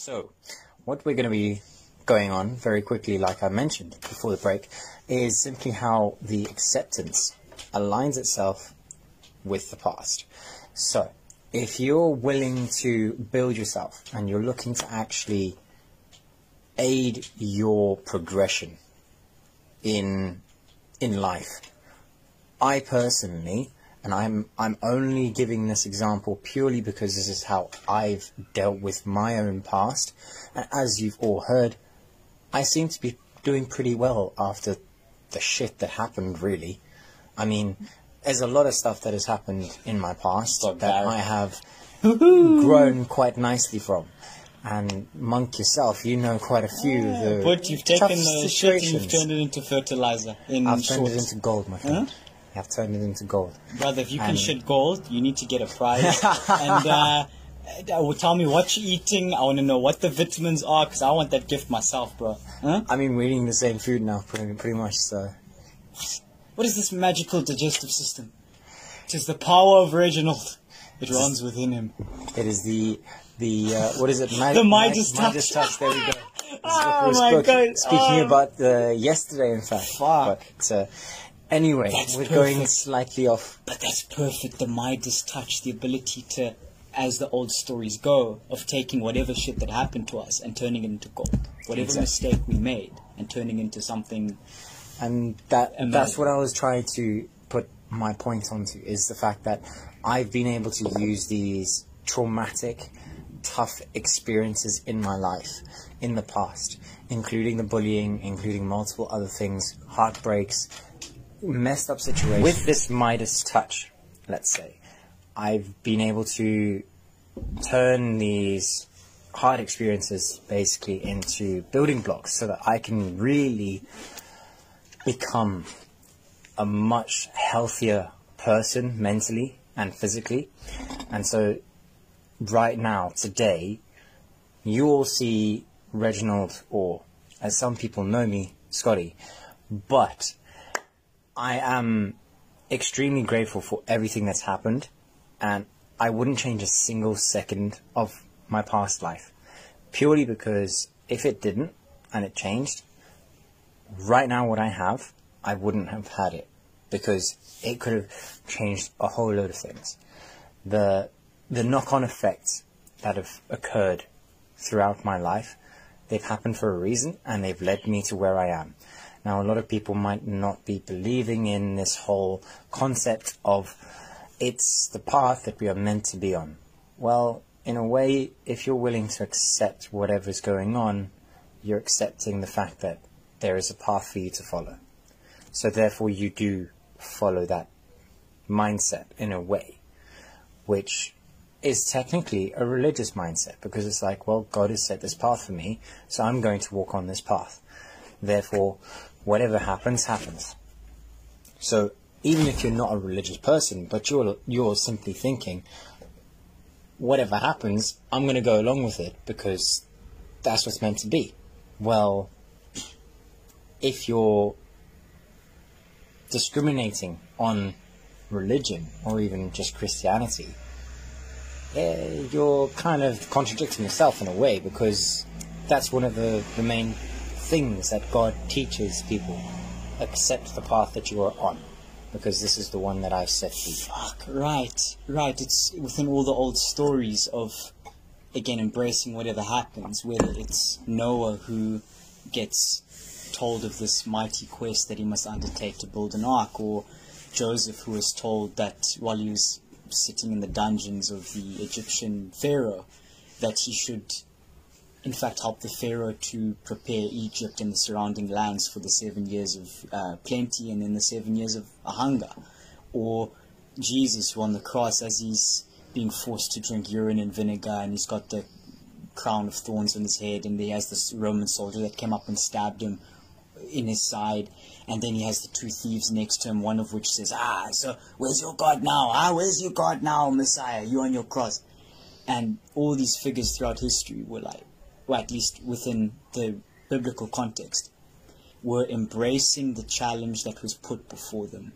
So, what we're going to be going on very quickly, like I mentioned before the break, is simply how the acceptance aligns itself with the past. So, if you're willing to build yourself and you're looking to actually aid your progression in in life, I personally, and I'm I'm only giving this example purely because this is how I've dealt with my own past, and as you've all heard, I seem to be doing pretty well after the shit that happened. Really, I mean, there's a lot of stuff that has happened in my past Stop that that. I have grown quite nicely from. And Monk yourself, you know quite a few of the But you've tough taken the shit and you've turned it into fertilizer. In I've short. turned it into gold, my friend. I've turned it into gold. Brother, if you can and- shit gold, you need to get a prize. and uh, uh, tell me what you're eating. I want to know what the vitamins are because I want that gift myself, bro. Huh? I mean, we're eating the same food now, pretty, pretty much. So What is this magical digestive system? It is the power of Reginald. It runs within him. it is the the uh, what is it? Mag- The Midas Mag- touch. Touch. There we go. This is what Oh my spoke- God. Speaking Oh. about uh, yesterday, in fact. Fuck. But uh, anyway, That's we're going slightly off. But that's perfect. The Midas touch, the ability to, as the old stories go, of taking whatever shit that happened to us and turning it into gold. Whatever Exactly. mistake we made and turning into something. and that Amazing. that's what I was trying to put my point onto is the fact that I've been able to use these traumatic, tough experiences in my life in the past, including the bullying, including multiple other things, heartbreaks, messed up situations. With this Midas touch, let's say, I've been able to turn these hard experiences basically into building blocks so that I can really become a much healthier person mentally and physically. And so, right now, today, you all see Reginald, or as some people know me, Scotty, but I am extremely grateful for everything that's happened, and I wouldn't change a single second of my past life. Purely because if it didn't, and it changed, right now what I have, I wouldn't have had it because it could have changed a whole load of things. The the knock-on effects that have occurred throughout my life, they've happened for a reason and they've led me to where I am. Now a lot of people might not be believing in this whole concept of it's the path that we are meant to be on. Well, in a way, if you're willing to accept whatever's going on, you're accepting the fact that there is a path for you to follow. So therefore you do follow that mindset in a way, which is technically a religious mindset because it's like, well, God has set this path for me, so I'm going to walk on this path. Therefore, whatever happens, happens. So even if you're not a religious person, but you're you're simply thinking, whatever happens, I'm going to go along with it because that's what's meant to be. Well, if you're discriminating on religion or even just Christianity, eh, you're kind of contradicting yourself in a way because that's one of the, the main things that God teaches people. Accept the path that you are on because this is the one that I've set for you. Fuck, right, right. It's within all the old stories of, again, embracing whatever happens, whether it's Noah who gets told of this mighty quest that he must undertake to build an ark, or Joseph who was told that while he was sitting in the dungeons of the Egyptian Pharaoh, that he should in fact help the Pharaoh to prepare Egypt and the surrounding lands for the seven years of uh, plenty and then the seven years of hunger. Or Jesus, who on the cross, as he's being forced to drink urine and vinegar, and he's got the crown of thorns on his head, and he has this Roman soldier that came up and stabbed him in his side, and then he has the two thieves next to him, one of which says, Ah, so where's your God now? Ah, where's your God now, Messiah? You on your cross. And all these figures throughout history were like, at least within the biblical context, were embracing the challenge that was put before them.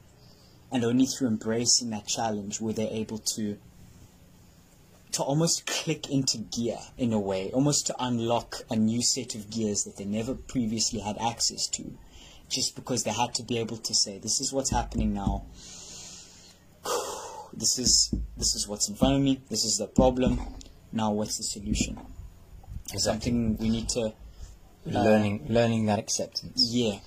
And only through embracing that challenge were they able to to almost click into gear in a way, almost to unlock a new set of gears that they never previously had access to, just because they had to be able to say, "This is what's happening now. This is this is what's in front of me. This is the problem. Now, what's the solution?" Something we need to uh, learning learning that acceptance. yeah.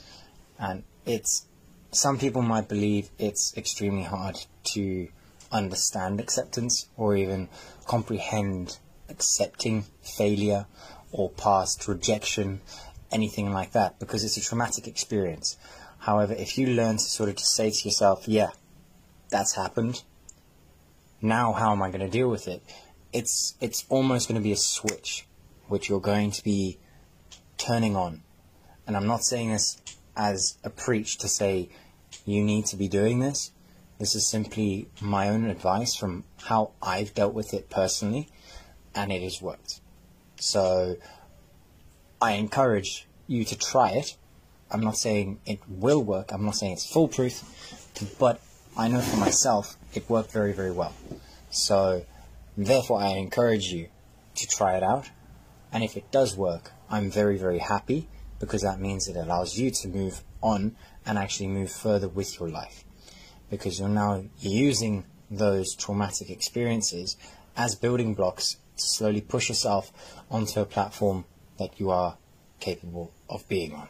And it's some people might believe it's extremely hard to understand acceptance or even comprehend accepting failure or past rejection anything like that because it's a traumatic experience. However if you learn to sort of just say to yourself yeah that's happened. Now how am i going to deal with it? It's it's almost going to be a switch which you're going to be turning on and i'm not saying this as a preach to say you need to be doing this. This is simply my own advice from how I've dealt with it personally, and it has worked. So I encourage you to try it. I'm not saying it will work, I'm not saying it's foolproof, but I know for myself it worked very, very well. So therefore, I encourage you to try it out. And if it does work, I'm very, very happy because that means it allows you to move on and actually move further with your life because you're now using those traumatic experiences as building blocks to slowly push yourself onto a platform that you are capable of being on.